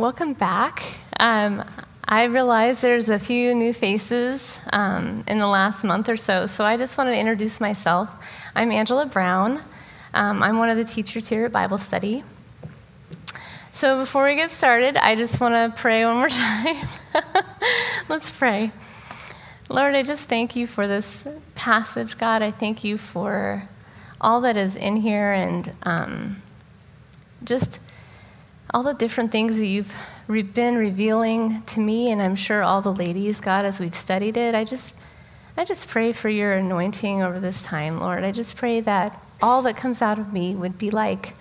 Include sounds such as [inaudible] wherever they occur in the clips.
Welcome back. Um, I realize there's a few new faces um, in the last month or so, so I just want to introduce myself. I'm Angela Brown. Um, I'm one of the teachers here at Bible Study. So before we get started, I just want to pray one more [laughs] time. Let's pray. Lord, I just thank you for this passage, God. I thank you for all that is in here and um, just all the different things that you've been revealing to me, and I'm sure all the ladies, God, as we've studied it. I just, I just pray for your anointing over this time, Lord. I just pray that all that comes out of me would be like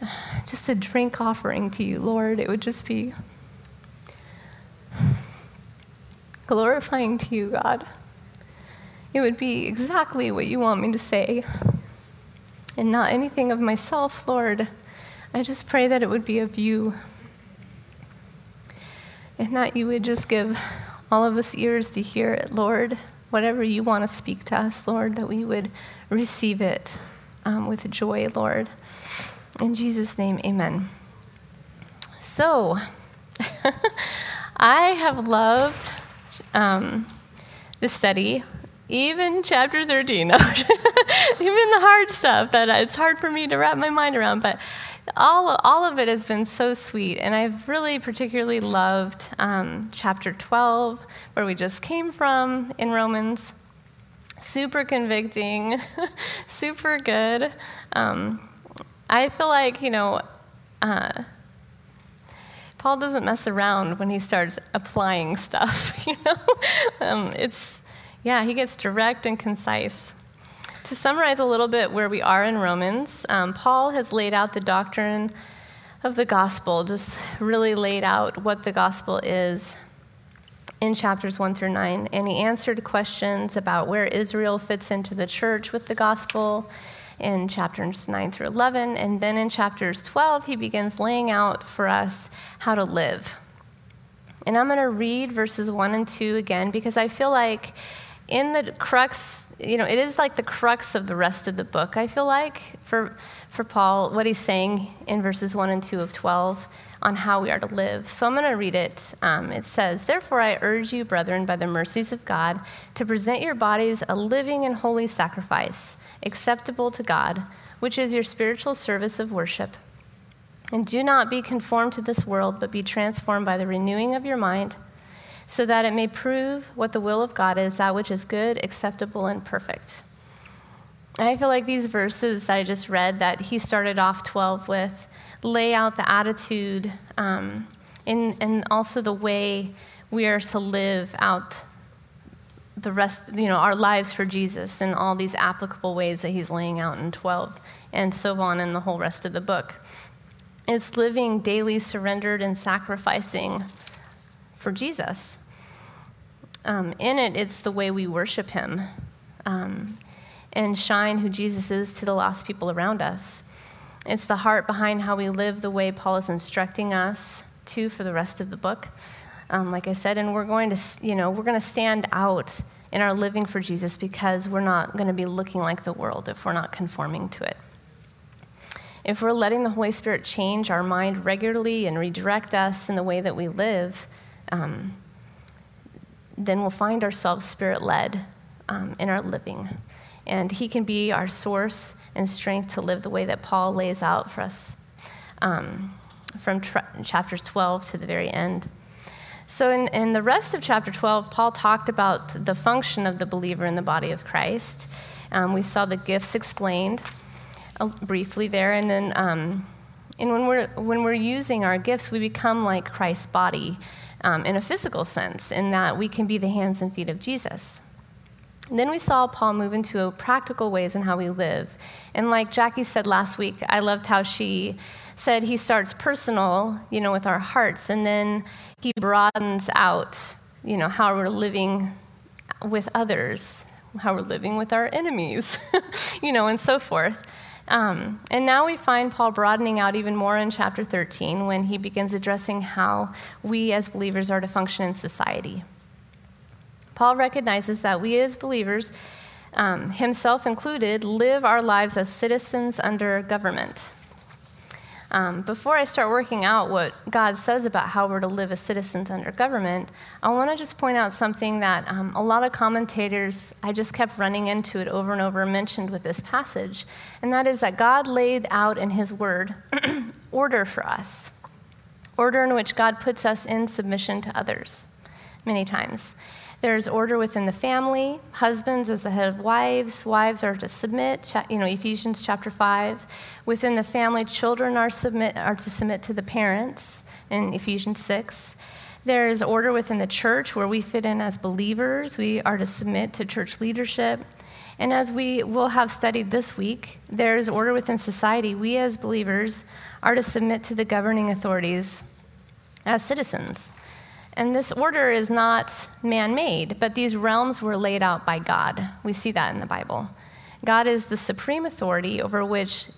[sighs] just a drink offering to you, Lord. It would just be [sighs] glorifying to you, God. It would be exactly what you want me to say, and not anything of myself, Lord. I just pray that it would be of you. And that you would just give all of us ears to hear it, Lord. Whatever you want to speak to us, Lord, that we would receive it um, with joy, Lord. In Jesus' name, amen. So, [laughs] I have loved um, the study even chapter 13 [laughs] even the hard stuff that it's hard for me to wrap my mind around but all, all of it has been so sweet, and I've really particularly loved um, chapter 12, where we just came from in Romans. Super convicting, [laughs] super good. Um, I feel like, you know, uh, Paul doesn't mess around when he starts applying stuff, [laughs] you know? um, it's, yeah, he gets direct and concise. To summarize a little bit where we are in Romans, um, Paul has laid out the doctrine of the gospel, just really laid out what the gospel is in chapters 1 through 9. And he answered questions about where Israel fits into the church with the gospel in chapters 9 through 11. And then in chapters 12, he begins laying out for us how to live. And I'm going to read verses 1 and 2 again because I feel like in the crux, you know, it is like the crux of the rest of the book, I feel like, for, for Paul, what he's saying in verses 1 and 2 of 12 on how we are to live. So I'm going to read it. Um, it says, Therefore, I urge you, brethren, by the mercies of God, to present your bodies a living and holy sacrifice, acceptable to God, which is your spiritual service of worship. And do not be conformed to this world, but be transformed by the renewing of your mind so that it may prove what the will of God is, that which is good, acceptable, and perfect. I feel like these verses I just read that he started off 12 with lay out the attitude um, and, and also the way we are to live out the rest, you know, our lives for Jesus in all these applicable ways that he's laying out in 12 and so on in the whole rest of the book. It's living daily surrendered and sacrificing for Jesus. Um, in it, it's the way we worship Him um, and shine who Jesus is to the lost people around us. It's the heart behind how we live the way Paul is instructing us to for the rest of the book. Um, like I said, and we're going to, you know, we're going to stand out in our living for Jesus because we're not going to be looking like the world if we're not conforming to it. If we're letting the Holy Spirit change our mind regularly and redirect us in the way that we live, um, then we'll find ourselves spirit led um, in our living. And He can be our source and strength to live the way that Paul lays out for us um, from chapters 12 to the very end. So, in, in the rest of chapter 12, Paul talked about the function of the believer in the body of Christ. Um, we saw the gifts explained uh, briefly there, and then um, and when we're when we're using our gifts, we become like Christ's body, um, in a physical sense, in that we can be the hands and feet of Jesus. And then we saw Paul move into practical ways in how we live. And like Jackie said last week, I loved how she said he starts personal, you know, with our hearts, and then he broadens out, you know, how we're living with others, how we're living with our enemies, [laughs] you know, and so forth. Um, and now we find Paul broadening out even more in chapter 13 when he begins addressing how we as believers are to function in society. Paul recognizes that we as believers, um, himself included, live our lives as citizens under government. Um, before I start working out what God says about how we're to live as citizens under government, I want to just point out something that um, a lot of commentators, I just kept running into it over and over, mentioned with this passage, and that is that God laid out in His Word [clears throat] order for us, order in which God puts us in submission to others many times. There's order within the family. Husbands as the head of wives. Wives are to submit. You know, Ephesians chapter 5. Within the family, children are, submit, are to submit to the parents in Ephesians 6. There's order within the church where we fit in as believers. We are to submit to church leadership. And as we will have studied this week, there's order within society. We as believers are to submit to the governing authorities as citizens. And this order is not man made, but these realms were laid out by God. We see that in the Bible. God is the supreme authority over which,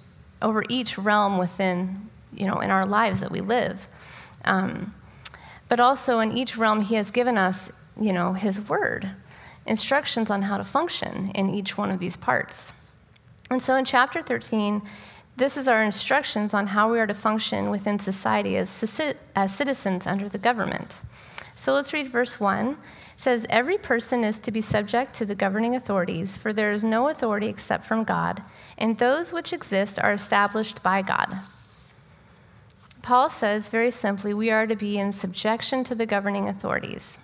over each realm within, you know, in our lives that we live. Um, but also in each realm, He has given us, you know, His word, instructions on how to function in each one of these parts. And so in chapter 13, this is our instructions on how we are to function within society as, as citizens under the government. So let's read verse 1. It says, Every person is to be subject to the governing authorities, for there is no authority except from God, and those which exist are established by God. Paul says very simply, we are to be in subjection to the governing authorities.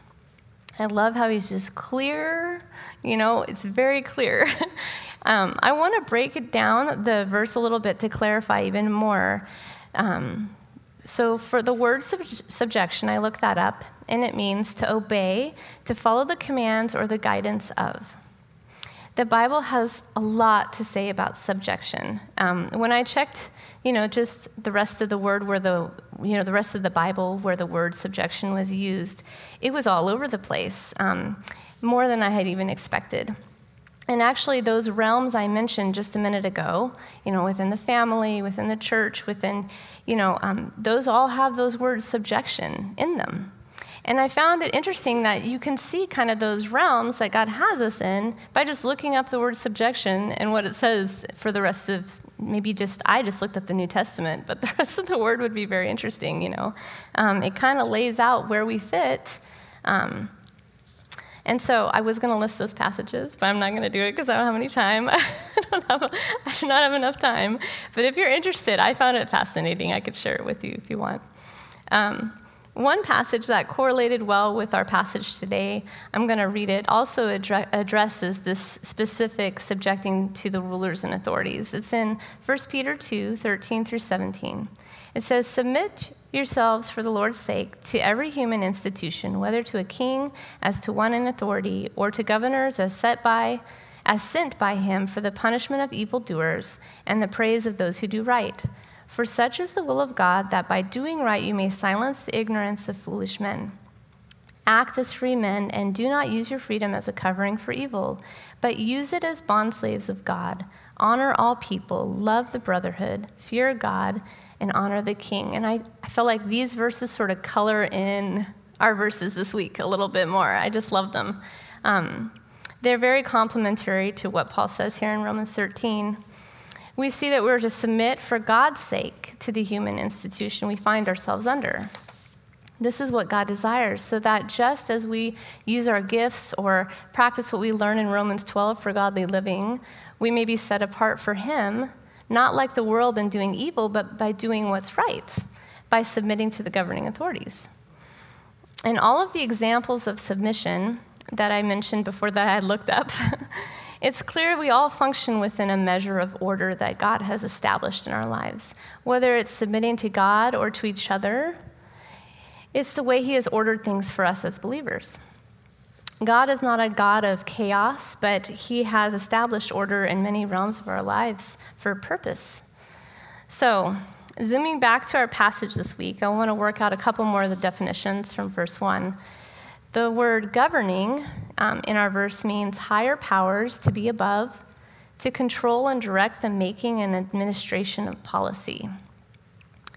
I love how he's just clear, you know, it's very clear. [laughs] um, I want to break it down, the verse, a little bit to clarify even more. Um, so, for the word sub- subjection, I looked that up, and it means to obey, to follow the commands or the guidance of. The Bible has a lot to say about subjection. Um, when I checked, you know, just the rest of the word where the, you know, the rest of the Bible where the word subjection was used, it was all over the place, um, more than I had even expected. And actually, those realms I mentioned just a minute ago, you know, within the family, within the church, within, you know, um, those all have those words subjection in them. And I found it interesting that you can see kind of those realms that God has us in by just looking up the word subjection and what it says for the rest of maybe just I just looked up the New Testament, but [laughs] the rest of the word would be very interesting. You know, um, it kind of lays out where we fit. Um, and so I was going to list those passages, but I'm not going to do it because I don't have any time. [laughs] I, don't have, I do not have enough time. But if you're interested, I found it fascinating. I could share it with you if you want. Um, one passage that correlated well with our passage today, I'm going to read it, also addre- addresses this specific subjecting to the rulers and authorities. It's in 1 Peter 2 13 through 17. It says, Submit yourselves for the Lord's sake to every human institution, whether to a king as to one in authority, or to governors as set by as sent by him for the punishment of evildoers and the praise of those who do right. For such is the will of God that by doing right you may silence the ignorance of foolish men. Act as free men and do not use your freedom as a covering for evil, but use it as bondslaves of God. Honor all people, love the brotherhood, fear God, and honor the king. And I, I felt like these verses sort of color in our verses this week a little bit more. I just love them. Um, they're very complementary to what Paul says here in Romans 13. We see that we're to submit for God's sake to the human institution we find ourselves under. This is what God desires, so that just as we use our gifts or practice what we learn in Romans 12 for godly living, we may be set apart for Him not like the world and doing evil, but by doing what's right, by submitting to the governing authorities. And all of the examples of submission that I mentioned before that I had looked up, [laughs] it's clear we all function within a measure of order that God has established in our lives. Whether it's submitting to God or to each other, it's the way He has ordered things for us as believers. God is not a God of chaos, but He has established order in many realms of our lives for purpose. So, zooming back to our passage this week, I want to work out a couple more of the definitions from verse 1. The word governing um, in our verse means higher powers to be above, to control and direct the making and administration of policy.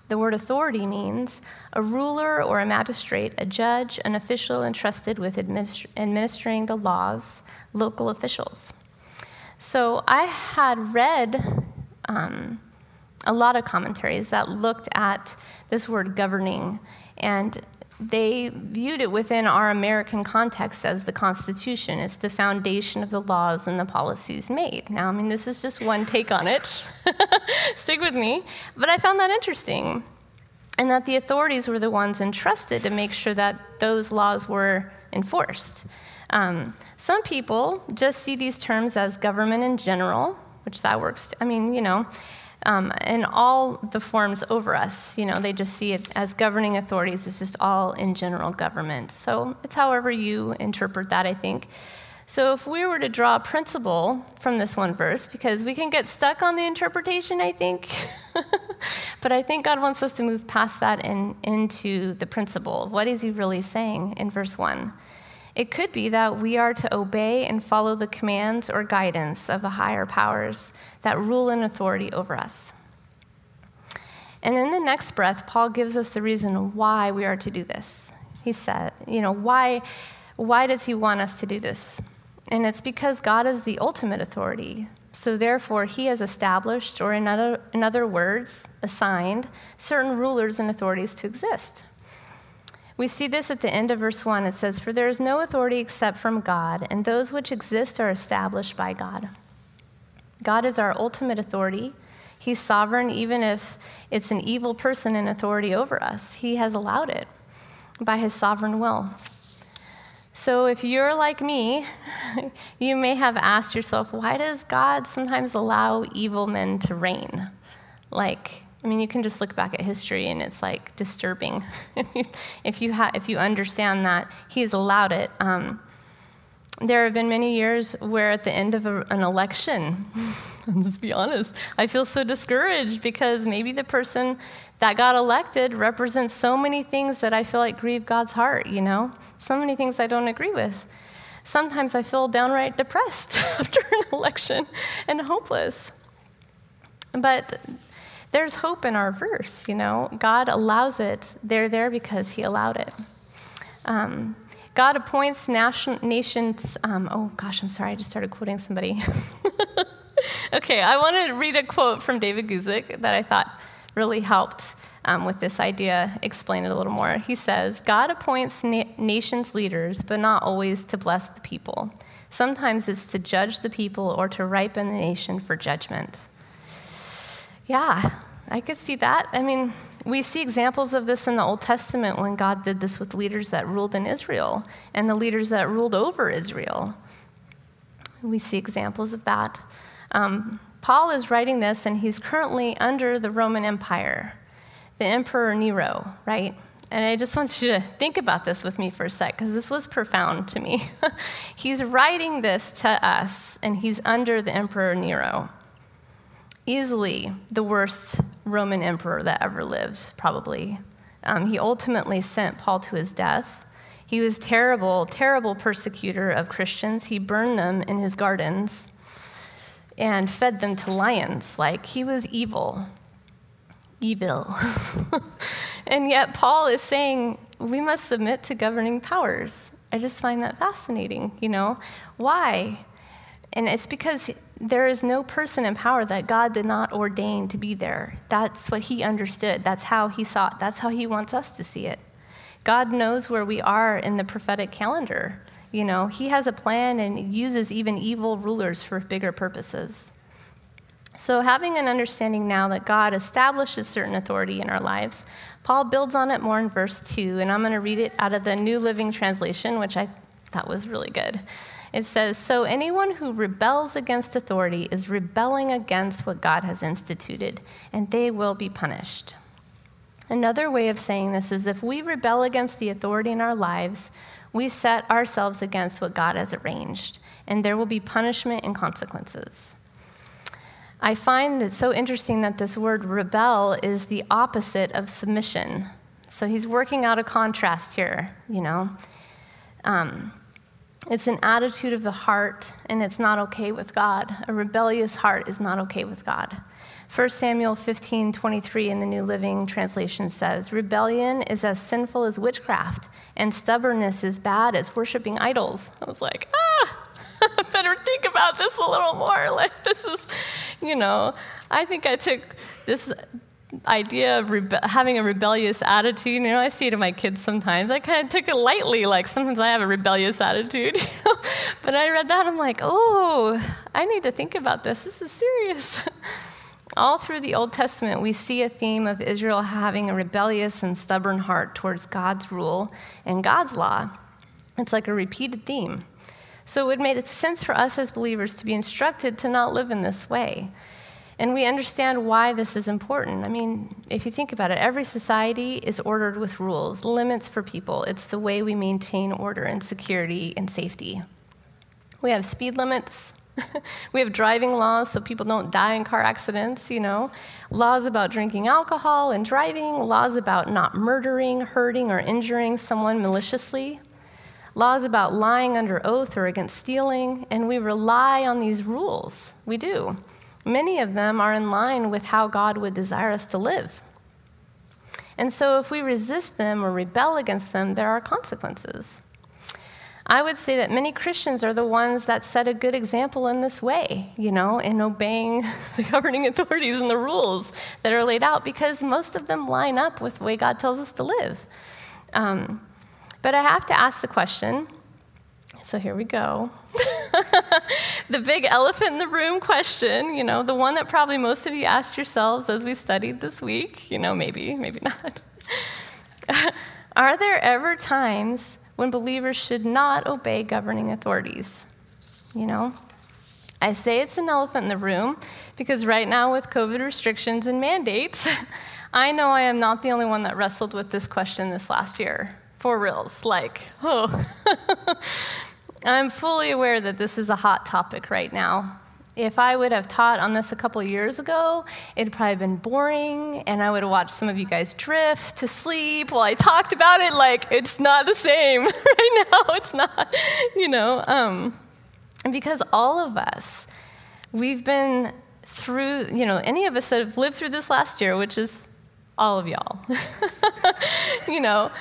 The word authority means a ruler or a magistrate, a judge, an official entrusted with administ- administering the laws, local officials. So I had read um, a lot of commentaries that looked at this word governing and they viewed it within our American context as the Constitution. It's the foundation of the laws and the policies made. Now, I mean, this is just one take on it. [laughs] Stick with me. But I found that interesting. And that the authorities were the ones entrusted to make sure that those laws were enforced. Um, some people just see these terms as government in general, which that works. I mean, you know, um, and all the forms over us, you know, they just see it as governing authorities. It's just all in general government. So it's however you interpret that, I think. So if we were to draw a principle from this one verse, because we can get stuck on the interpretation, I think, [laughs] but I think God wants us to move past that and into the principle. What is He really saying in verse 1? It could be that we are to obey and follow the commands or guidance of the higher powers that rule in authority over us. And in the next breath, Paul gives us the reason why we are to do this. He said, you know, why, why does he want us to do this? And it's because God is the ultimate authority. So therefore, he has established, or in other, in other words, assigned, certain rulers and authorities to exist. We see this at the end of verse 1. It says, For there is no authority except from God, and those which exist are established by God. God is our ultimate authority. He's sovereign, even if it's an evil person in authority over us. He has allowed it by his sovereign will. So, if you're like me, [laughs] you may have asked yourself, why does God sometimes allow evil men to reign? Like, I mean, you can just look back at history and it's like disturbing [laughs] if, you ha- if you understand that He's allowed it. Um, there have been many years where at the end of a, an election, [laughs] I'll just be honest, I feel so discouraged because maybe the person that got elected represents so many things that I feel like grieve God's heart, you know? So many things I don't agree with. Sometimes I feel downright depressed [laughs] after an election and hopeless. But there's hope in our verse, you know. God allows it. They're there because He allowed it. Um, God appoints nation, nations. Um, oh gosh, I'm sorry, I just started quoting somebody. [laughs] okay, I want to read a quote from David Guzik that I thought really helped um, with this idea, explain it a little more. He says, God appoints na- nations leaders, but not always to bless the people. Sometimes it's to judge the people or to ripen the nation for judgment. Yeah, I could see that. I mean, we see examples of this in the Old Testament when God did this with leaders that ruled in Israel and the leaders that ruled over Israel. We see examples of that. Um, Paul is writing this, and he's currently under the Roman Empire, the Emperor Nero, right? And I just want you to think about this with me for a sec, because this was profound to me. [laughs] he's writing this to us, and he's under the Emperor Nero easily the worst Roman emperor that ever lived, probably. Um, he ultimately sent Paul to his death. He was terrible, terrible persecutor of Christians. He burned them in his gardens and fed them to lions. Like he was evil. Evil. [laughs] and yet Paul is saying we must submit to governing powers. I just find that fascinating, you know? Why? And it's because there is no person in power that God did not ordain to be there. That's what he understood. That's how he saw it. That's how he wants us to see it. God knows where we are in the prophetic calendar. You know, he has a plan and uses even evil rulers for bigger purposes. So, having an understanding now that God establishes certain authority in our lives, Paul builds on it more in verse 2, and I'm going to read it out of the New Living Translation, which I thought was really good. It says, So anyone who rebels against authority is rebelling against what God has instituted, and they will be punished. Another way of saying this is if we rebel against the authority in our lives, we set ourselves against what God has arranged, and there will be punishment and consequences. I find it so interesting that this word rebel is the opposite of submission. So he's working out a contrast here, you know. Um, it's an attitude of the heart, and it's not okay with God. A rebellious heart is not okay with God. 1 Samuel 15, 23 in the New Living Translation says, Rebellion is as sinful as witchcraft, and stubbornness is bad as worshiping idols. I was like, ah, [laughs] better think about this a little more. Like, this is, you know, I think I took this idea of rebe- having a rebellious attitude. You know, I see it in my kids sometimes. I kind of took it lightly, like sometimes I have a rebellious attitude. [laughs] You know? But I read that, I'm like, oh, I need to think about this. This is serious. [laughs] All through the Old Testament, we see a theme of Israel having a rebellious and stubborn heart towards God's rule and God's law. It's like a repeated theme. So it make sense for us as believers to be instructed to not live in this way. And we understand why this is important. I mean, if you think about it, every society is ordered with rules, limits for people. It's the way we maintain order and security and safety. We have speed limits. [laughs] we have driving laws so people don't die in car accidents, you know. Laws about drinking alcohol and driving, laws about not murdering, hurting, or injuring someone maliciously, laws about lying under oath or against stealing, and we rely on these rules. We do. Many of them are in line with how God would desire us to live. And so, if we resist them or rebel against them, there are consequences. I would say that many Christians are the ones that set a good example in this way, you know, in obeying [laughs] the governing authorities and the rules that are laid out, because most of them line up with the way God tells us to live. Um, but I have to ask the question so here we go. [laughs] the big elephant in the room question, you know, the one that probably most of you asked yourselves as we studied this week, you know, maybe, maybe [laughs] not. [laughs] Are there ever times when believers should not obey governing authorities? You know, I say it's an elephant in the room because right now, with COVID restrictions and mandates, I know I am not the only one that wrestled with this question this last year. For reals, like, oh. I'm fully aware that this is a hot topic right now. If I would have taught on this a couple years ago, it'd probably been boring, and I would have watched some of you guys drift to sleep while I talked about it. Like, it's not the same [laughs] right now. It's not, you know. Um, because all of us, we've been through, you know, any of us that have lived through this last year, which is all of y'all, [laughs] you know,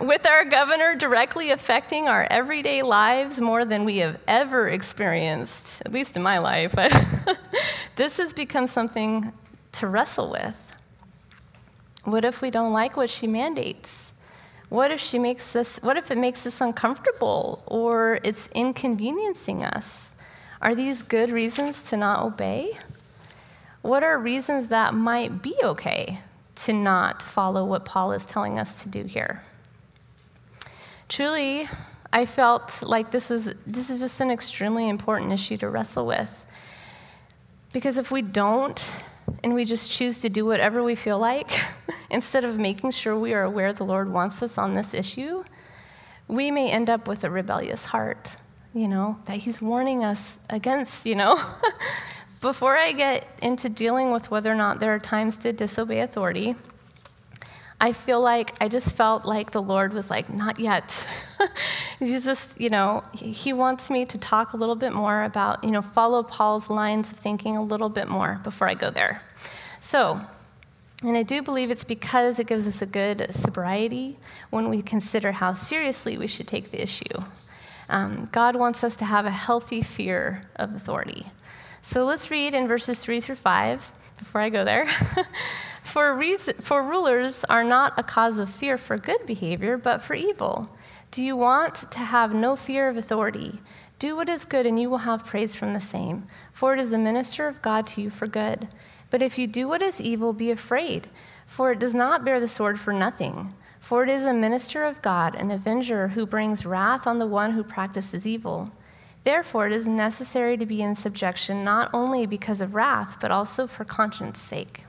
with our governor directly affecting our everyday lives more than we have ever experienced, at least in my life, [laughs] this has become something to wrestle with. What if we don't like what she mandates? What if she makes us what if it makes us uncomfortable or it's inconveniencing us? Are these good reasons to not obey? What are reasons that might be okay to not follow what Paul is telling us to do here? Truly, I felt like this is, this is just an extremely important issue to wrestle with. Because if we don't, and we just choose to do whatever we feel like, [laughs] instead of making sure we are aware the Lord wants us on this issue, we may end up with a rebellious heart, you know, that He's warning us against, you know. [laughs] Before I get into dealing with whether or not there are times to disobey authority, I feel like I just felt like the Lord was like, not yet. [laughs] He's just, you know, he wants me to talk a little bit more about, you know, follow Paul's lines of thinking a little bit more before I go there. So, and I do believe it's because it gives us a good sobriety when we consider how seriously we should take the issue. Um, God wants us to have a healthy fear of authority. So let's read in verses 3 through 5 before I go there. [laughs] For, reason, for rulers are not a cause of fear for good behavior, but for evil. Do you want to have no fear of authority? Do what is good, and you will have praise from the same, for it is the minister of God to you for good. But if you do what is evil, be afraid, for it does not bear the sword for nothing. For it is a minister of God, an avenger who brings wrath on the one who practices evil. Therefore, it is necessary to be in subjection not only because of wrath, but also for conscience sake.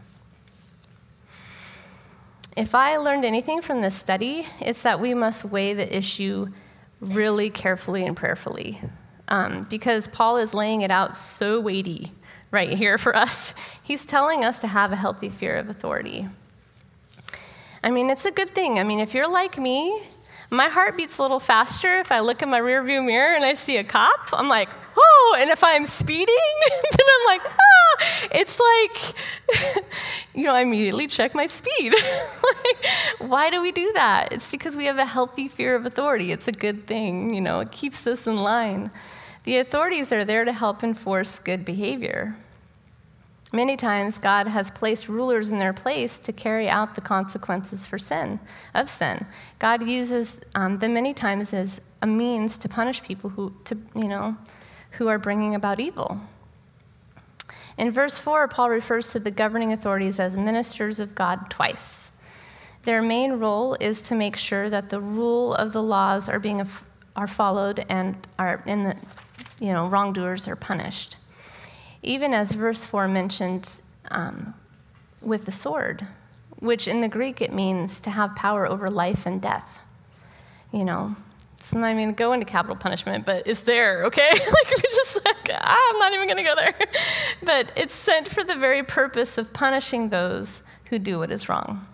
If I learned anything from this study, it's that we must weigh the issue really carefully and prayerfully. Um, because Paul is laying it out so weighty right here for us. [laughs] He's telling us to have a healthy fear of authority. I mean, it's a good thing. I mean, if you're like me, my heart beats a little faster if I look in my rearview mirror and I see a cop. I'm like, oh, and if I'm speeding, [laughs] then I'm like, ah. It's like, [laughs] you know, I immediately check my speed. [laughs] like, why do we do that? It's because we have a healthy fear of authority. It's a good thing, you know, it keeps us in line. The authorities are there to help enforce good behavior. Many times, God has placed rulers in their place to carry out the consequences for sin, of sin. God uses um, them many times as a means to punish people who, to, you know, who are bringing about evil. In verse 4, Paul refers to the governing authorities as ministers of God twice. Their main role is to make sure that the rule of the laws are being are followed and are in the you know wrongdoers are punished even as verse 4 mentioned um, with the sword, which in the Greek it means to have power over life and death. You know, not even go into capital punishment, but it's there, okay? [laughs] like we just like, ah, I'm not even gonna go there. [laughs] but it's sent for the very purpose of punishing those who do what is wrong.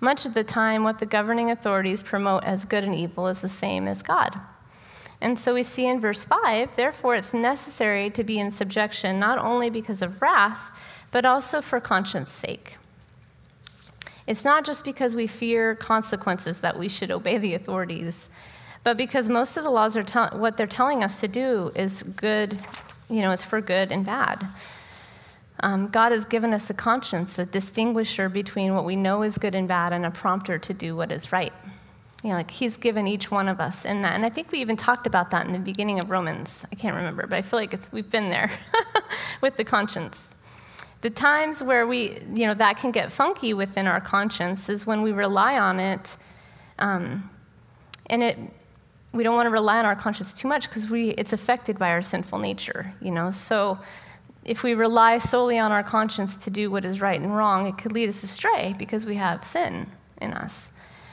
Much of the time, what the governing authorities promote as good and evil is the same as God. And so we see in verse 5 therefore, it's necessary to be in subjection not only because of wrath, but also for conscience sake. It's not just because we fear consequences that we should obey the authorities, but because most of the laws are what they're telling us to do is good, you know, it's for good and bad. Um, God has given us a conscience, a distinguisher between what we know is good and bad, and a prompter to do what is right. You know, like he's given each one of us in that. And I think we even talked about that in the beginning of Romans. I can't remember, but I feel like we've been there [laughs] with the conscience. The times where we, you know, that can get funky within our conscience is when we rely on it, um, and it, we don't want to rely on our conscience too much because we, it's affected by our sinful nature, you know. So if we rely solely on our conscience to do what is right and wrong, it could lead us astray because we have sin in us.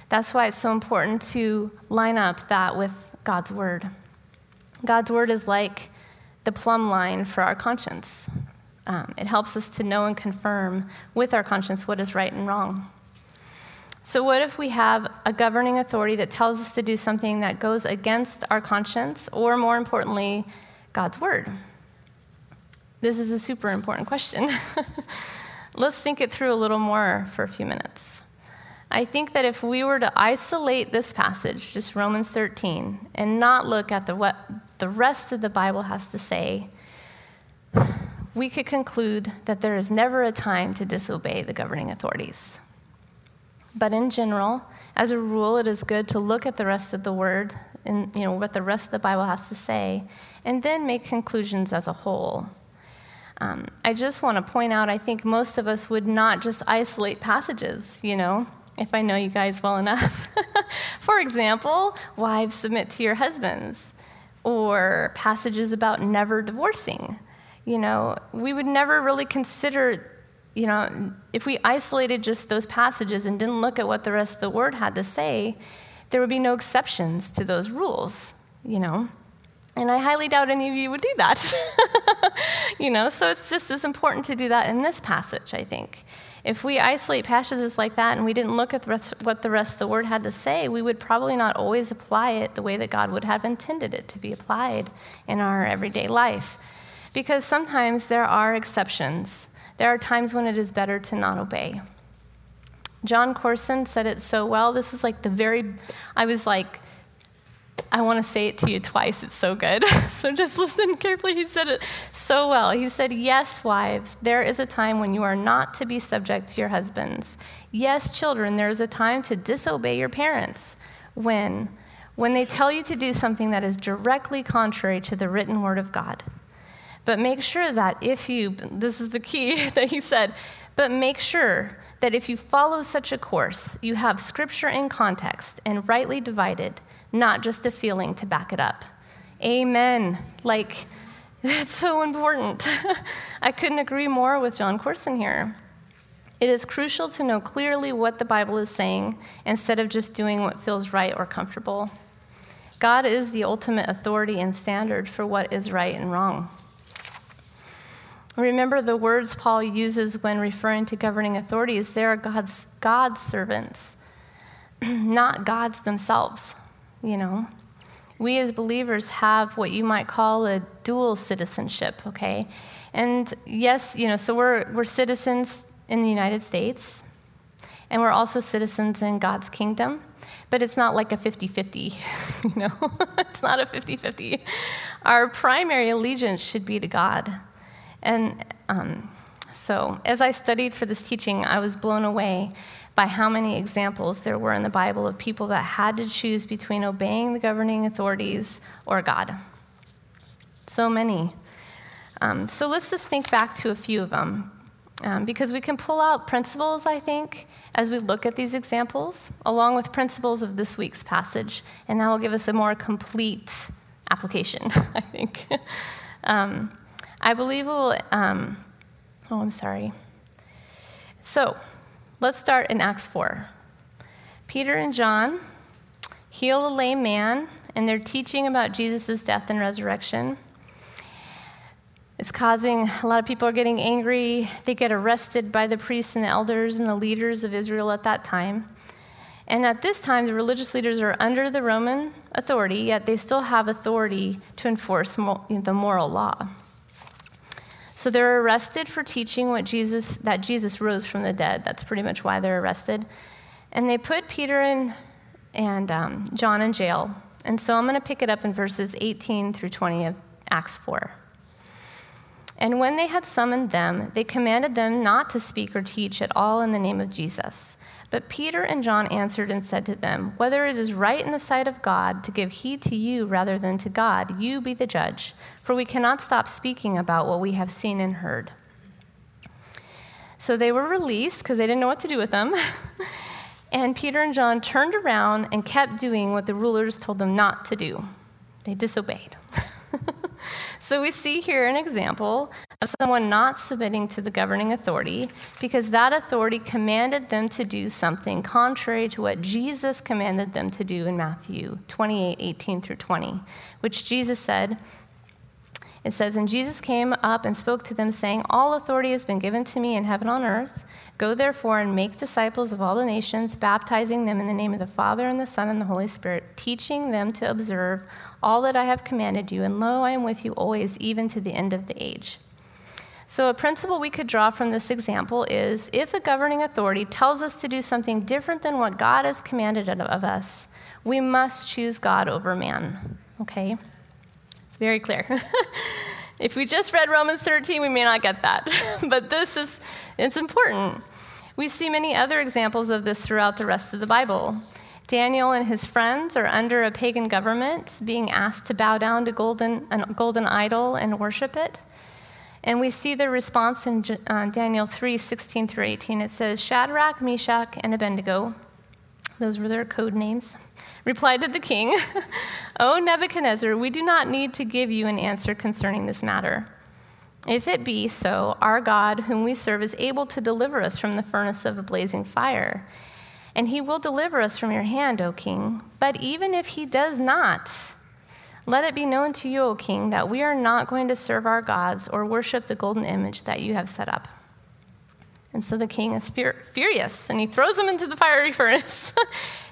That's why it's so important to line up that with God's word. God's word is like the plumb line for our conscience. Um, it helps us to know and confirm with our conscience what is right and wrong. So, what if we have a governing authority that tells us to do something that goes against our conscience, or more importantly, God's word? This is a super important question. [laughs] Let's think it through a little more for a few minutes. I think that if we were to isolate this passage, just Romans 13, and not look at the, what the rest of the Bible has to say, we could conclude that there is never a time to disobey the governing authorities. But in general, as a rule, it is good to look at the rest of the word and you know what the rest of the Bible has to say, and then make conclusions as a whole. Um, I just want to point out, I think most of us would not just isolate passages, you know if I know you guys well enough. [laughs] For example, wives submit to your husbands, or passages about never divorcing. You know, we would never really consider, you know, if we isolated just those passages and didn't look at what the rest of the word had to say, there would be no exceptions to those rules, you know. And I highly doubt any of you would do that. [laughs] you know, so it's just as important to do that in this passage, I think. If we isolate passages like that and we didn't look at the rest, what the rest of the word had to say, we would probably not always apply it the way that God would have intended it to be applied in our everyday life. Because sometimes there are exceptions. There are times when it is better to not obey. Jon Courson said it so well. This was like the very, I was like, I want to say it to you twice. It's so good. [laughs] so just listen carefully. He said it so well. He said, Yes, wives, there is a time when you are not to be subject to your husbands. Yes, children, there is a time to disobey your parents. When? When they tell you to do something that is directly contrary to the written word of God. But make sure that if you, this is the key [laughs] that he said, but make sure that if you follow such a course, you have scripture in context and rightly divided not just a feeling to back it up. Amen. Like, [laughs] that's so important. [laughs] I couldn't agree more with Jon Courson here. It is crucial to know clearly what the Bible is saying instead of just doing what feels right or comfortable. God is the ultimate authority and standard for what is right and wrong. Remember the words Paul uses when referring to governing authorities. They are God's, God's servants, [clears throat] not God's themselves you know. We as believers have what you might call a dual citizenship, okay? And yes, you know, so we're, we're citizens in the United States, and we're also citizens in God's kingdom, but it's not like a 50 50, [laughs] you know? [laughs] it's not a 50 50. Our primary allegiance should be to God. And Um, so, as I studied for this teaching, I was blown away by how many examples there were in the Bible of people that had to choose between obeying the governing authorities or God. So many. Um, so, let's just think back to a few of them um, because we can pull out principles, I think, as we look at these examples, along with principles of this week's passage, and that will give us a more complete application, [laughs] I think. um, I believe we'll. Um, oh, I'm sorry. So, let's start in Acts 4. Peter and John heal a lame man, and they're teaching about Jesus' death and resurrection. It's causing a lot of people are getting angry. They get arrested by the priests and the elders and the leaders of Israel at that time. And at this time, the religious leaders are under the Roman authority, yet they still have authority to enforce the moral law. So they're arrested for teaching what Jesus, that Jesus rose from the dead. That's pretty much why they're arrested. And they put Peter and, and um, John in jail. And so I'm going to pick it up in verses 18 through 20 of Acts 4. And when they had summoned them, they commanded them not to speak or teach at all in the name of Jesus. But Peter and John answered and said to them, Whether it is right in the sight of God to give heed to you rather than to God, you be the judge, for we cannot stop speaking about what we have seen and heard. So they were released because they didn't know what to do with them. [laughs] and Peter and John turned around and kept doing what the rulers told them not to do. They disobeyed. [laughs] So we see here an example of someone not submitting to the governing authority because that authority commanded them to do something contrary to what Jesus commanded them to do in Matthew 28 18 through 20, which Jesus said, it says, And Jesus came up and spoke to them, saying, All authority has been given to me in heaven and on earth. Go therefore and make disciples of all the nations, baptizing them in the name of the Father and the Son and the Holy Spirit, teaching them to observe all that I have commanded you. And lo, I am with you always, even to the end of the age. So, a principle we could draw from this example is if a governing authority tells us to do something different than what God has commanded of us, we must choose God over man. Okay? It's very clear. [laughs] if we just read Romans 13, we may not get that. [laughs] but this is it's important. We see many other examples of this throughout the rest of the Bible. Daniel and his friends are under a pagan government, being asked to bow down to golden, a golden idol and worship it. And we see the response in uh, Daniel 3 16 through 18. It says, Shadrach, Meshach, and Abednego, those were their code names, replied to the king, [laughs] O Nebuchadnezzar, we do not need to give you an answer concerning this matter. If it be so, our God, whom we serve, is able to deliver us from the furnace of a blazing fire. And he will deliver us from your hand, O king. But even if he does not, let it be known to you, O king, that we are not going to serve our gods or worship the golden image that you have set up. And so the king is fur- furious and he throws them into the fiery [laughs] furnace.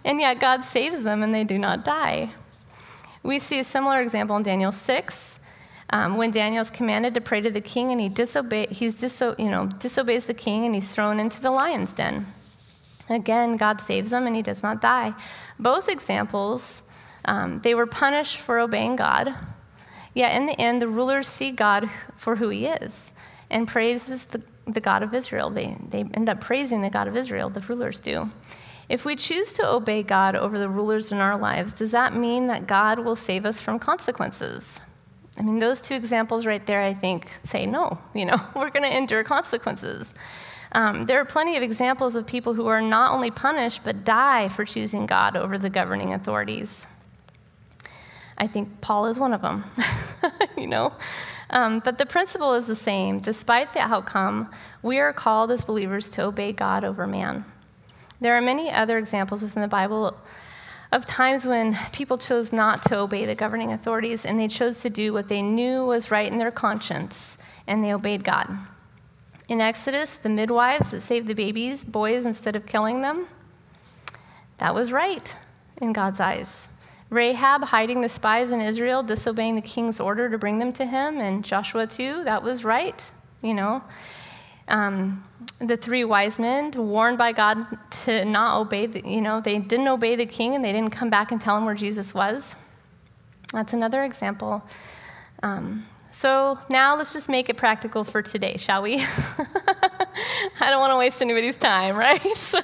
and yet God saves them and they do not die. We see a similar example in Daniel 6 um, when Daniel's commanded to pray to the king and he disobey, he's diso, you know, disobeys the king and he's thrown into the lion's den. Again, God saves him and he does not die. Both examples, um, they were punished for obeying God. Yet in the end, the rulers see God for who he is and praises the, the God of Israel. They, they end up praising the God of Israel, the rulers do. If we choose to obey God over the rulers in our lives, does that mean that God will save us from consequences? I mean, those two examples right there, I think, say no. You know, [laughs] we're going to endure consequences. Um, there are plenty of examples of people who are not only punished, but die for choosing God over the governing authorities. I think Paul is one of them, [laughs] you know? Um, but the principle is the same. Despite the outcome, we are called as believers to obey God over man. There are many other examples within the Bible of times when people chose not to obey the governing authorities and they chose to do what they knew was right in their conscience and they obeyed God. In Exodus, the midwives that saved the babies, boys, instead of killing them, that was right in God's eyes. Rahab hiding the spies in Israel, disobeying the king's order to bring them to him, and Joshua too, that was right, you know. Um, the three wise men, warned by God to not obey, the, you know, they didn't obey the king and they didn't come back and tell him where Jesus was. That's another example. Um, So now let's just make it practical for today, shall we? [laughs] I don't want to waste anybody's time, [laughs] right? So,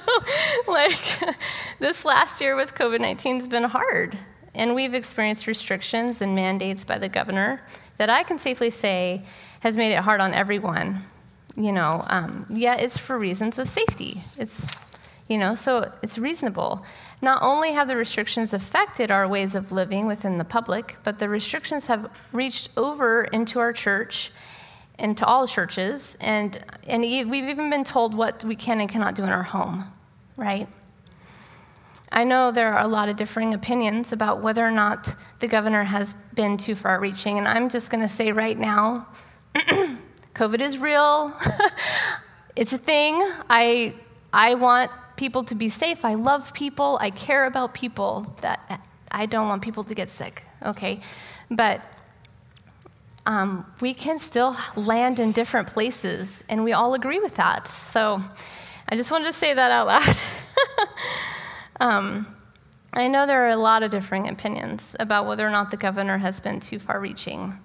like, [laughs] this last year with COVID 19 has been hard, and we've experienced restrictions and mandates by the governor that I can safely say has made it hard on everyone. You know, um, yeah, it's for reasons of safety. It's, you know, so it's reasonable. Not only have the restrictions affected our ways of living within the public, but the restrictions have reached over into our church and to all churches, and, and we've even been told what we can and cannot do in our home, right? I know there are a lot of differing opinions about whether or not the governor has been too far reaching, and I'm just going to say right now [clears throat] COVID is real. [laughs] it's a thing. I, I want people to be safe. I love people. I care about people. That I don't want people to get sick, okay? But um, we can still land in different places, and we all agree with that. So I just wanted to say that out loud. [laughs] Um, I know there are a lot of differing opinions about whether or not the governor has been too far reaching.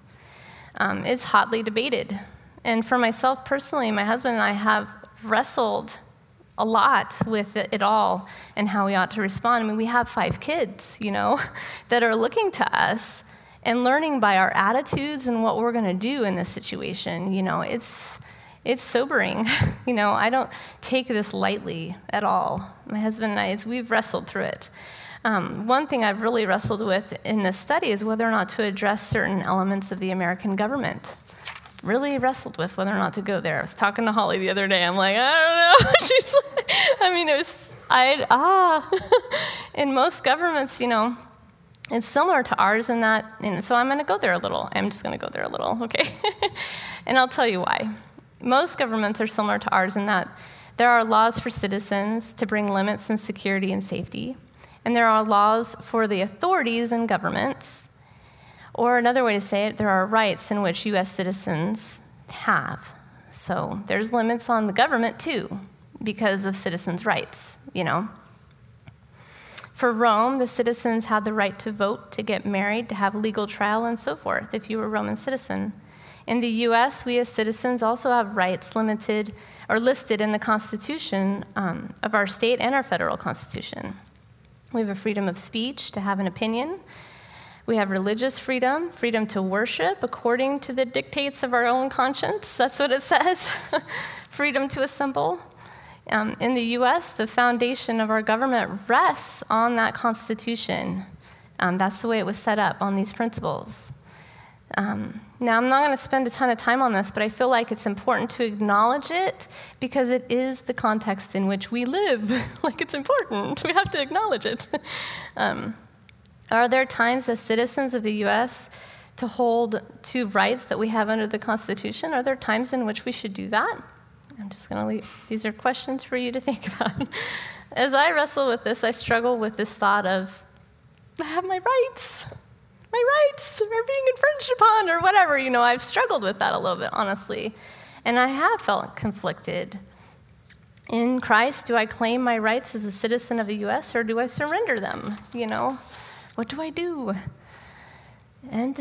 Um, it's hotly debated. And for myself personally, my husband and I have wrestled a lot with it all and how we ought to respond. I mean, we have five kids, you know, [laughs] that are looking to us and learning by our attitudes and what we're going to do in this situation. You know, it's it's sobering. [laughs] you know, I don't take this lightly at all. My husband and I, we've wrestled through it. Um, one thing I've really wrestled with in this study is whether or not to address certain elements of the American government. Really wrestled with whether or not to go there. I was talking to Holly the other day. I'm like, I don't know. [laughs] She's like, I mean, it was, I, ah. [laughs] in most governments, you know, it's similar to ours in that, and so I'm going to go there a little. I'm just going to go there a little, okay? and I'll tell you why. Most governments are similar to ours in that there are laws for citizens to bring limits in security and safety, and there are laws for the authorities and governments. Or another way to say it, there are rights in which US citizens have. So there's limits on the government too, because of citizens' rights, you know. For Rome, the citizens had the right to vote, to get married, to have legal trial, and so forth if you were a Roman citizen. In the US, we as citizens also have rights limited or listed in the Constitution um, of our state and our federal Constitution. We have a freedom of speech to have an opinion. We have religious freedom, freedom to worship according to the dictates of our own conscience. That's what it [laughs] says. [laughs] freedom to assemble. Um, in the US, the foundation of our government rests on that Constitution. Um, that's the way it was set up on these principles. Um, now, I'm not going to spend a ton of time on this, but I feel like it's important to acknowledge it because it is the context in which we live. [laughs] like, it's important. We have to acknowledge it. [laughs] um, are there times as citizens of the U.S. to hold to rights that we have under the Constitution? Are there times in which we should do that? I'm just going to leave. These are questions for you to [laughs] think about. As I wrestle with this, I struggle with this thought of I have my rights my rights are being infringed upon or whatever. You know, I've struggled with that a little bit, honestly. And I have felt conflicted. In Christ, do I claim my rights as a citizen of the US or do I surrender them? You know, what do I do? And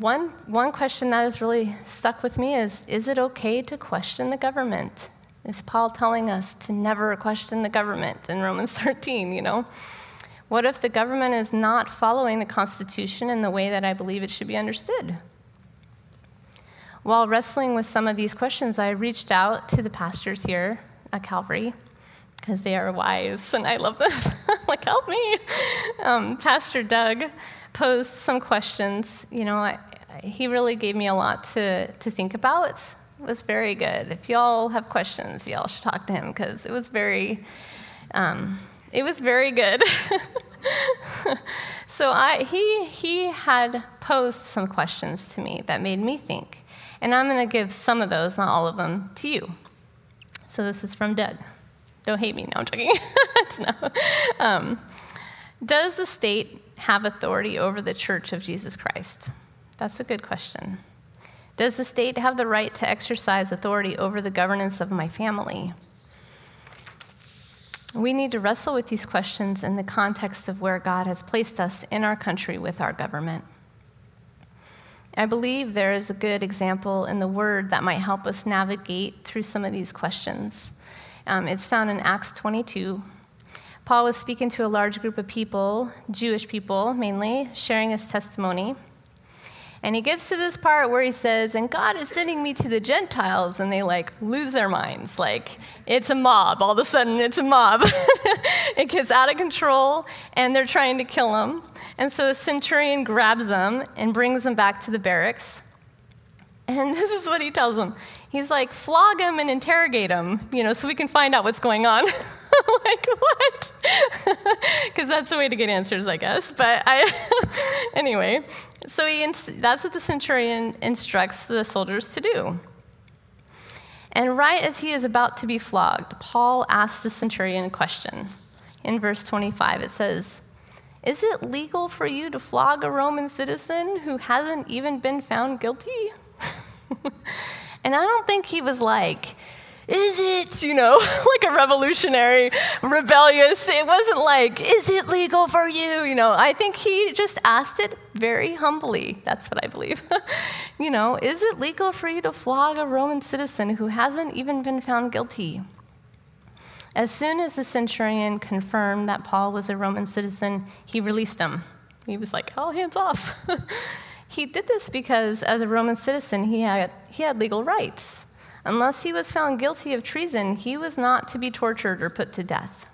one, one question that has really stuck with me is Is it okay to question the government? Is Paul telling us to never question the government in Romans [laughs] 13, you know? What if the government is not following the Constitution in the way that I believe it should be understood? While wrestling with some of these questions, I reached out to the pastors here at Calvary because they are wise and I love them. [laughs] like, help me. Um, Pastor Doug posed some questions. You know, I, he really gave me a lot to, to think about. It was very good. If y'all have questions, y'all should talk to him because it was very. Um, it was very good. [laughs] so I, he, he had posed some questions to me that made me think. And I'm going to give some of those, not all of them, to you. So this is from Doug. Don't hate me. No, I'm joking. [laughs] no. Um, does the state have authority over the church of Jesus Christ? That's a good question. Does the state have the right to exercise authority over the governance of my family? We need to wrestle with these questions in the context of where God has placed us in our country with our government. I believe there is a good example in the Word that might help us navigate through some of these questions. Um, it's found in Acts 22. Paul was speaking to a large group of people, Jewish people mainly, sharing his testimony. And he gets to this part where he says, And God is sending me to the Gentiles. And they like lose their minds. Like, it's a mob. All of a sudden, it's a mob. [laughs] it gets out of control, and they're trying to kill him. And so the centurion grabs him and brings him back to the barracks. And [laughs] this is what he tells them. He's like, flog him and interrogate him, you know, so we can find out what's going on. [laughs] like, what? Because that's the way to get answers, I guess. But I, anyway, so he that's what the centurion instructs the soldiers to do. And right as he is about to be flogged, Paul asks the centurion a question. In verse 25, it says, Is it legal for you to flog a Roman citizen who hasn't even been found guilty? [laughs] and I don't think he was like, is it, you know, [laughs] like a revolutionary, rebellious? It wasn't like, is it legal for you? You know, I think he just asked it very humbly. That's what I believe. [laughs] you know, is it legal for you to flog a Roman citizen who hasn't even been found guilty? As soon as the centurion confirmed that Paul was a Roman citizen, he released him. He was like, all hands off. [laughs] he did this because, as a Roman citizen, he had, he had legal rights. Unless he was found guilty of treason, he was not to be tortured or put to death.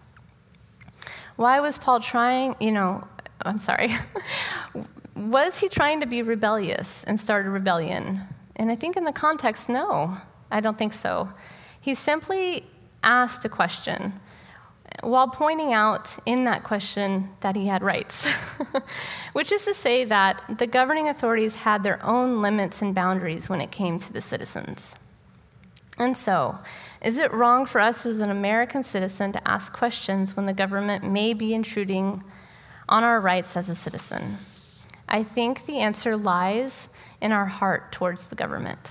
Why was Paul trying, you know, I'm sorry, [laughs] was he trying to be rebellious and start a rebellion? And I think in the context, no, I don't think so. He simply asked a question while pointing out in that question that he had rights, [laughs] which is to say that the governing authorities had their own limits and boundaries when it came to the citizens. And so, is it wrong for us as an American citizen to ask questions when the government may be intruding on our rights as a citizen? I think the answer lies in our heart towards the government.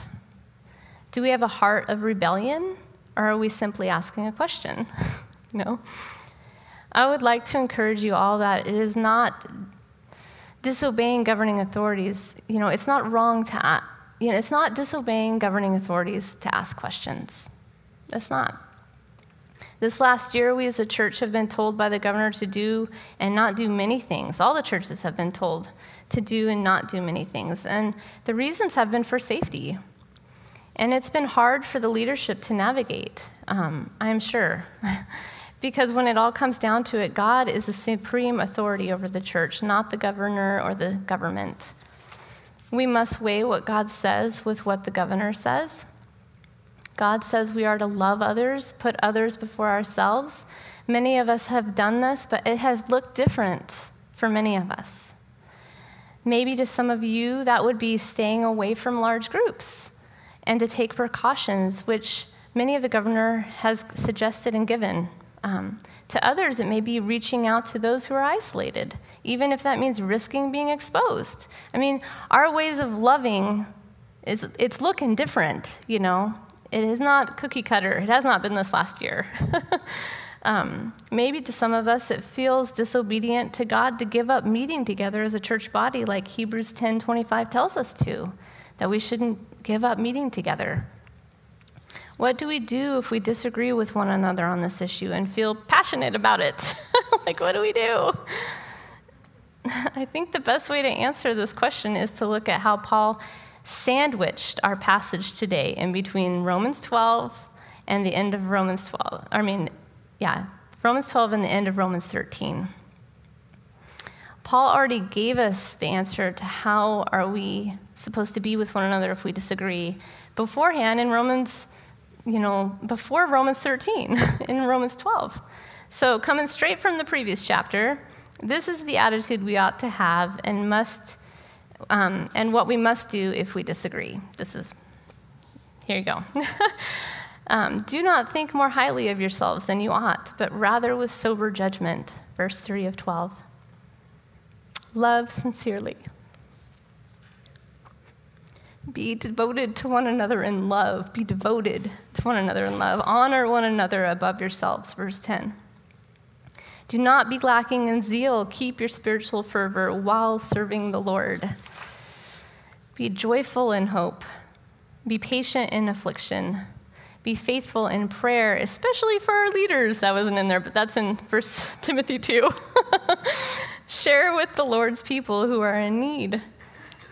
Do we have a heart of rebellion, or are we simply asking a question? [laughs] no. I would like to encourage you all that it is not disobeying governing authorities. You know, it's not wrong to you know, it's not disobeying governing authorities to ask questions. That's not. This last year, we as a church have been told by the governor to do and not do many things. All the churches have been told to do and not do many things. And the reasons have been for safety. And it's been hard for the leadership to navigate, um, I'm sure. [laughs] because when it all comes down to it, God is the supreme authority over the church, not the governor or the government. We must weigh what God says with what the governor says. God says we are to love others, put others before ourselves. Many of us have done this, but it has looked different for many of us. Maybe to some of you, that would be staying away from large groups and to take precautions, which many of the governor has suggested and given. Um, to others, it may be reaching out to those who are isolated, even if that means risking being exposed. I mean, our ways of loving is it's looking different, you know. It is not cookie cutter. It has not been this last year. [laughs] um, maybe to some of us, it feels disobedient to God to give up meeting together as a church body, like Hebrews 10:25 tells us to, that we shouldn't give up meeting together. What do we do if we disagree with one another on this issue and feel passionate about it? [laughs] like, what do we do? [laughs] I think the best way to answer this question is to look at how Paul sandwiched our passage today in between Romans 12 and the end of Romans 12. I mean, yeah, Romans 12 and the end of Romans 13. Paul already gave us the answer to how are we supposed to be with one another if we disagree beforehand in Romans you know, before Romans 13, [laughs] in Romans 12. So, coming straight from the previous chapter, this is the attitude we ought to have and must, um, and what we must do if we disagree. This is, here you go. [laughs] um, do not think more highly of yourselves than you ought, but rather with sober judgment. Verse 3 of 12. Love sincerely. Be devoted to one another in love. Be devoted to one another in love. Honor one another above yourselves. Verse 10. Do not be lacking in zeal. Keep your spiritual fervor while serving the Lord. Be joyful in hope. Be patient in affliction. Be faithful in prayer, especially for our leaders. That wasn't in there, but that's in 1 [laughs] Timothy 2. [laughs] Share with the Lord's people who are in need.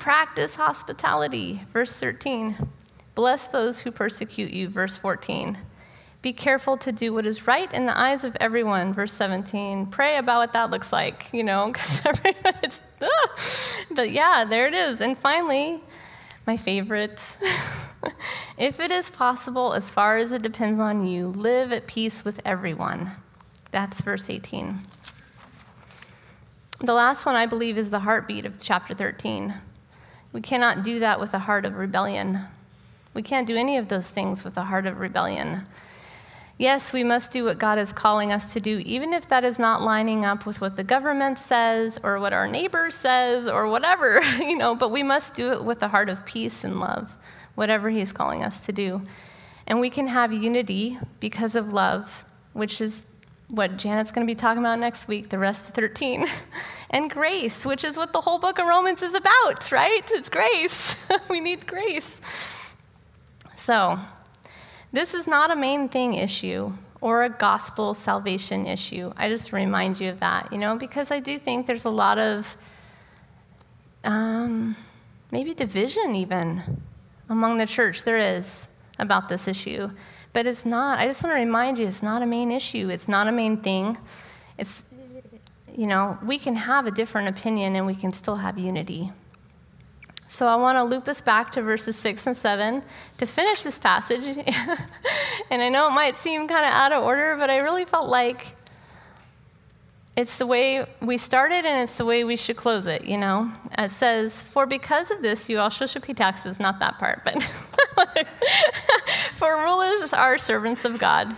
Practice hospitality. Verse 13. Bless those who persecute you. Verse 14. Be careful to do what is right in the eyes of everyone. Verse 17. Pray about what that looks like, you know, because it's, ah. but yeah, there it is. And finally, my favorite. [laughs] if it is possible, as far as it depends on you, live at peace with everyone. That's verse 18. The last one, I believe, is the heartbeat of chapter 13. We cannot do that with a heart of rebellion. We can't do any of those things with a heart of rebellion. Yes, we must do what God is calling us to do, even if that is not lining up with what the government says or what our neighbor says or whatever, [laughs] you know, but we must do it with a heart of peace and love, whatever He's calling us to do. And we can have unity because of love, which is what Janet's going to be talking about next week, the rest of 13. [laughs] and grace, which is what the whole book of Romans is about, right? It's grace. [laughs] we need grace. So, this is not a main thing issue or a gospel salvation issue. I just remind you of that, you know, because I do think there's a lot of um, maybe division even among the church. There is about this issue. But it's not, I just want to remind you, it's not a main issue. It's not a main thing. It's, you know, we can have a different opinion and we can still have unity. So I want to loop us back to verses 6 and 7 to finish this passage. [laughs] and I know it might seem kind of out of order, but I really felt like it's the way we started and it's the way we should close it, you know? It says, For because of this, you also should pay taxes, not that part, but [laughs] for rulers are servants of God,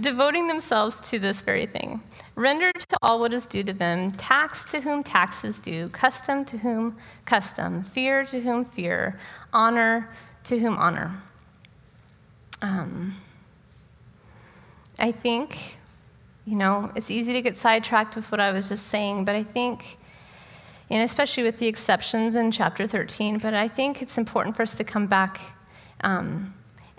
devoting themselves to this very thing. Render to all what is due to them, tax to whom tax is due, custom to whom custom, fear to whom fear, honor to whom honor. Um, I think, you know, it's easy to get sidetracked with what I was just saying, but I think, and especially with the exceptions in chapter 13, but I think it's important for us to come back um,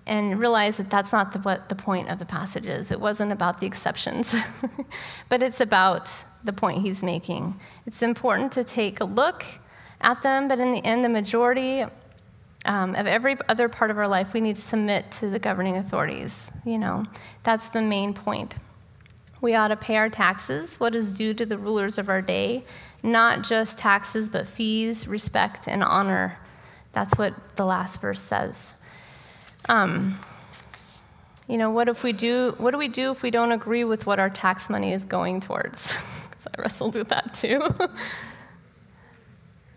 and realize that that's not the, what the point of the passage is. It wasn't about the exceptions, [laughs] but it's about the point he's making. It's important to take a look at them, but in the end, the majority um, of every other part of our life, we need to submit to the governing authorities. You know, that's the main point. We ought to pay our taxes, what is due to the rulers of our day, not just taxes, but fees, respect, and honor. That's what the last verse says. Um, you know, what if we do? What do we do if we don't agree with what our tax money is going towards? [laughs] Because I wrestled with that too. [laughs]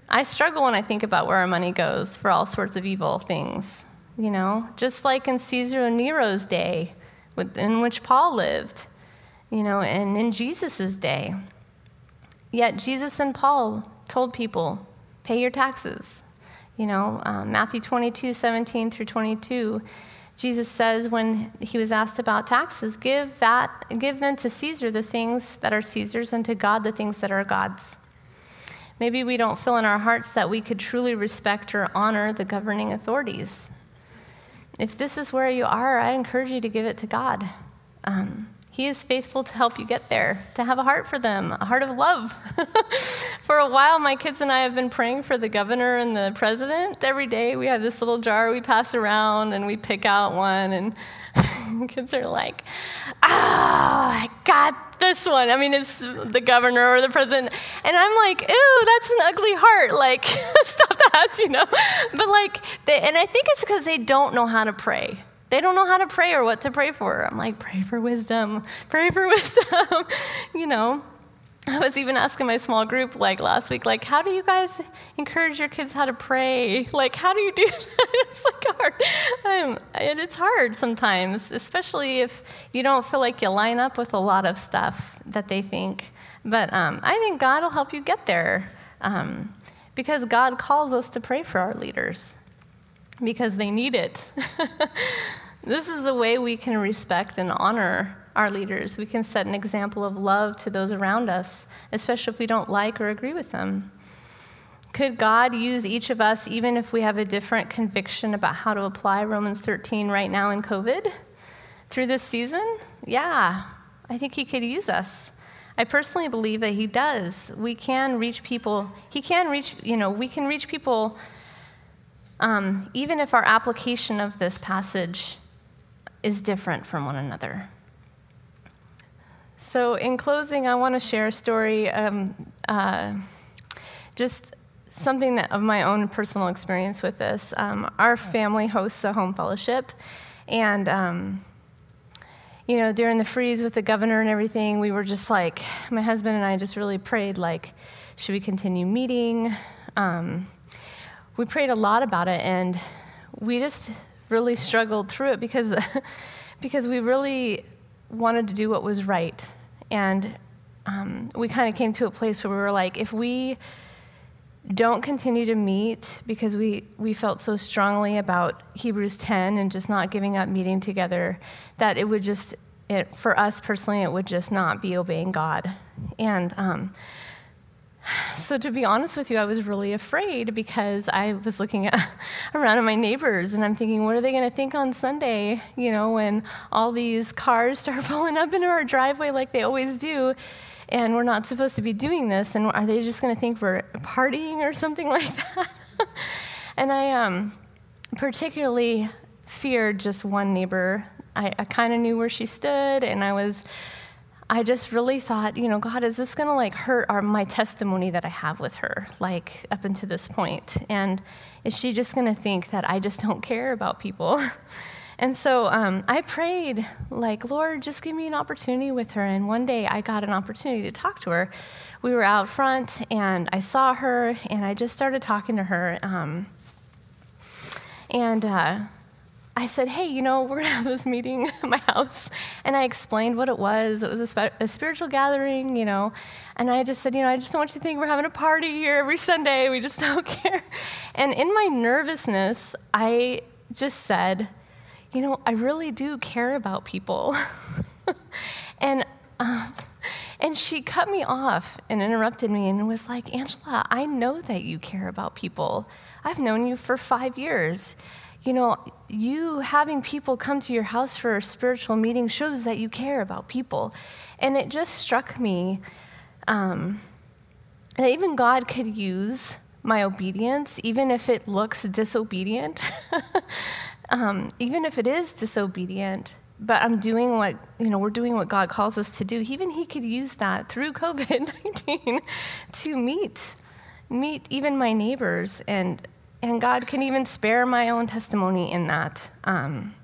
I struggle when I think about where our money goes for all sorts of evil things. You know, just like in Caesar and Nero's day, in which Paul lived. You know, and in Jesus' day. Yet Jesus and Paul told people, pay your taxes. You know, um, Matthew 22, 17 through 22, Jesus says when he was asked about taxes, give that, give then to Caesar the things that are Caesar's and to God the things that are God's. Maybe we don't feel in our hearts that we could truly respect or honor the governing authorities. If this is where you are, I encourage you to give it to God. Um, he is faithful to help you get there, to have a heart for them, a heart of love. [laughs] for a while, my kids and I have been praying for the governor and the president. Every day, we have this little jar we pass around and we pick out one, and [laughs] kids are like, oh, I got this one. I mean, it's the governor or the president. And I'm like, ew, that's an ugly heart. Like, [laughs] stop that, you know? But like, they, and I think it's because they don't know how to pray. They don't know how to pray or what to pray for. I'm like, pray for wisdom, pray for [laughs] wisdom. you know, I was even asking my small group like last week, like, how do you guys encourage your kids how to pray? Like, how do you do [laughs] that? it's [laughs] like hard. Um, and it's hard sometimes, especially if you don't feel like you line up with a lot of stuff that they think. But um, I think God will help you get there um, because God calls us to pray for our leaders because they need it. [laughs] this is the way we can respect and honor our leaders. We can set an example of love to those around us, especially if we don't like or agree with them. Could God use each of us, even if we have a different conviction about how to apply Romans 13 right now in COVID through this season? Yeah, I think He could use us. I personally believe that He does. We can reach people, He can reach, you know, we can reach people um, even if our application of this passage is different from one another. So, in closing, I want to share a story, um, uh, just something that, of my own personal experience with this. Um, our family hosts a home fellowship, and um, you know, during the freeze with the governor and everything, we were just like, my husband and I just really prayed, like, should we continue meeting? Um, we prayed a lot about it, and we just really struggled through it because, [laughs] because we really wanted to do what was right. And um, we kind of came to a place where we were like, if we don't continue to meet because we, we felt so strongly about Hebrews 10 and just not giving up meeting together that it would just, it, for us personally, it would just not be obeying God. And um, so, to be honest with you, I was really afraid because I was looking at, [laughs] around at my neighbors and I'm thinking, what are they going to think on Sunday, you know, when all these cars [laughs] start pulling up into our driveway like they always do? and we're not supposed to be doing this, and are they just going to think we're partying or something [laughs] like that? and I um, particularly feared just one neighbor. I, I kind of knew where she stood, and I was, I just really thought, you know, God, is this going to like hurt our, my testimony that I have with her, like up until this point? And is she just going to think that I just don't care about people? [laughs] And so um, I prayed, like, Lord, just give me an opportunity with her. And one day I got an opportunity to talk to her. We were out front and I saw her and I just started talking to her. Um, and uh, I said, Hey, you know, we're going to have this meeting [laughs] at my house. And I explained what it was. It was a, a, spiritual gathering, you know. And I just said, You know, I just don't want you to think we're having a party here every Sunday. We just [laughs] don't care. And in my nervousness, I just said, you know, I really do care about people. [laughs] and, uh, and she cut me off and interrupted me and was like, Angela, I know that you care about people. I've known you for five years. You know, you having people come to your house for a spiritual meeting shows that you care about people. And it just struck me um, that even God could use my obedience, even if it looks disobedient. [laughs] um, even if it is disobedient, but I'm doing what, you know, we're doing what God calls us to do, even He could use that through COVID 19 [laughs] to meet, meet even my neighbors. And, and God can even spare my own testimony in that. Um,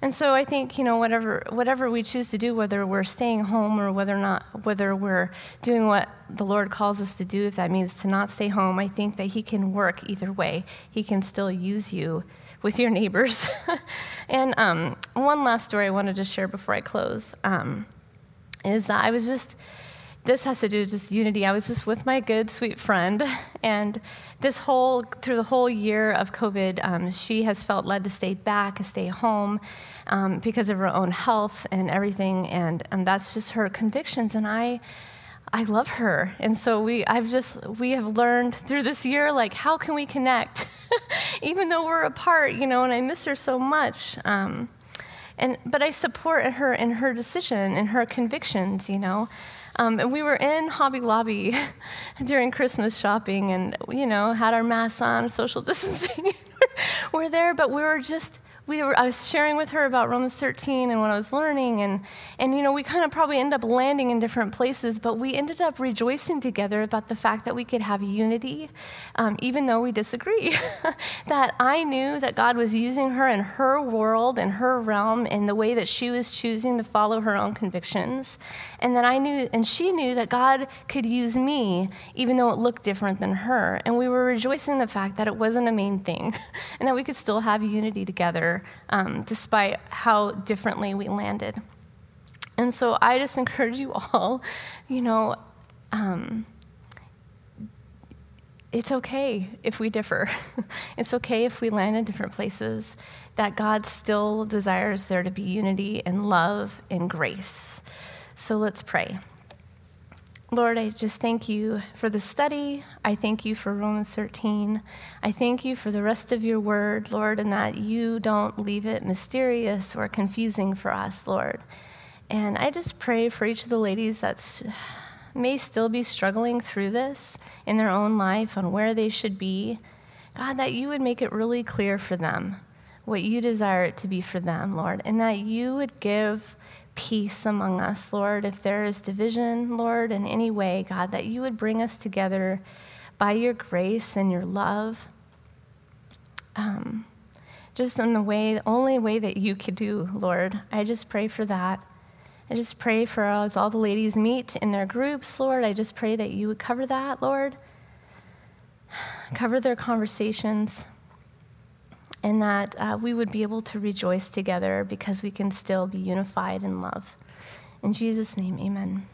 and so I think, you know, whatever, whatever we choose to do, whether we're staying home or whether or not, whether we're doing what the Lord calls us to do, if that means to not stay home, I think that He can work either way. He can still use you with your neighbors. [laughs] and um, one last story I wanted to share before I close um, is that I was just, this has to do with just unity. I was just with my good, sweet friend, [laughs] and this whole, through the whole year of COVID, um, she has felt led to stay back, stay home um, because of her own health and everything, and, and that's just her convictions. And I, I love her. And so we I've just we have learned through this year like how can we connect [laughs] even though we're apart, you know, and I miss her so much. Um, and but I support her in her decision and her convictions, you know. Um, and we were in Hobby Lobby [laughs] during Christmas shopping and, you know, had our masks on, social [laughs] distancing. we're there, but we were just we were, I was sharing with her about Romans 13 and what I was learning, and, and you know, we kind of probably end up landing in different places, but we ended up rejoicing together about the fact that we could have unity, um, even though we disagree. [laughs] that I knew that God was using her in her world and her realm in the way that she was choosing to follow her own convictions, and that I knew, and she knew that God could use me, even though it looked different than her, and we were rejoicing in the fact that it wasn't a main thing, [laughs] and that we could still have unity together um, despite how differently we landed. And so I just [laughs] encourage you all, you know, um, it's okay if we differ. [laughs] it's okay if we land in different places, that God still desires there to be unity and love and grace. So let's pray. Lord, I just thank you for the study. I thank you for Romans 13. I thank you for the rest of your word, Lord, and that you don't leave it mysterious or confusing for us, Lord. And I just pray for each of the ladies that may still be struggling through this in their own life on where they should be. God, that you would make it really clear for them what you desire it to be for them, Lord, and that you would give peace among us, Lord. If there is division, Lord, in any way, God, that you would bring us together by your grace and your love. Um, just in the way, the only way that you could do, Lord. I just pray for that. I just pray for as all the ladies meet in their groups, Lord. I just pray that you would cover that, Lord. [sighs] Cover their conversations and that uh, we would be able to rejoice together because we can still be unified in love. In Jesus' name, amen.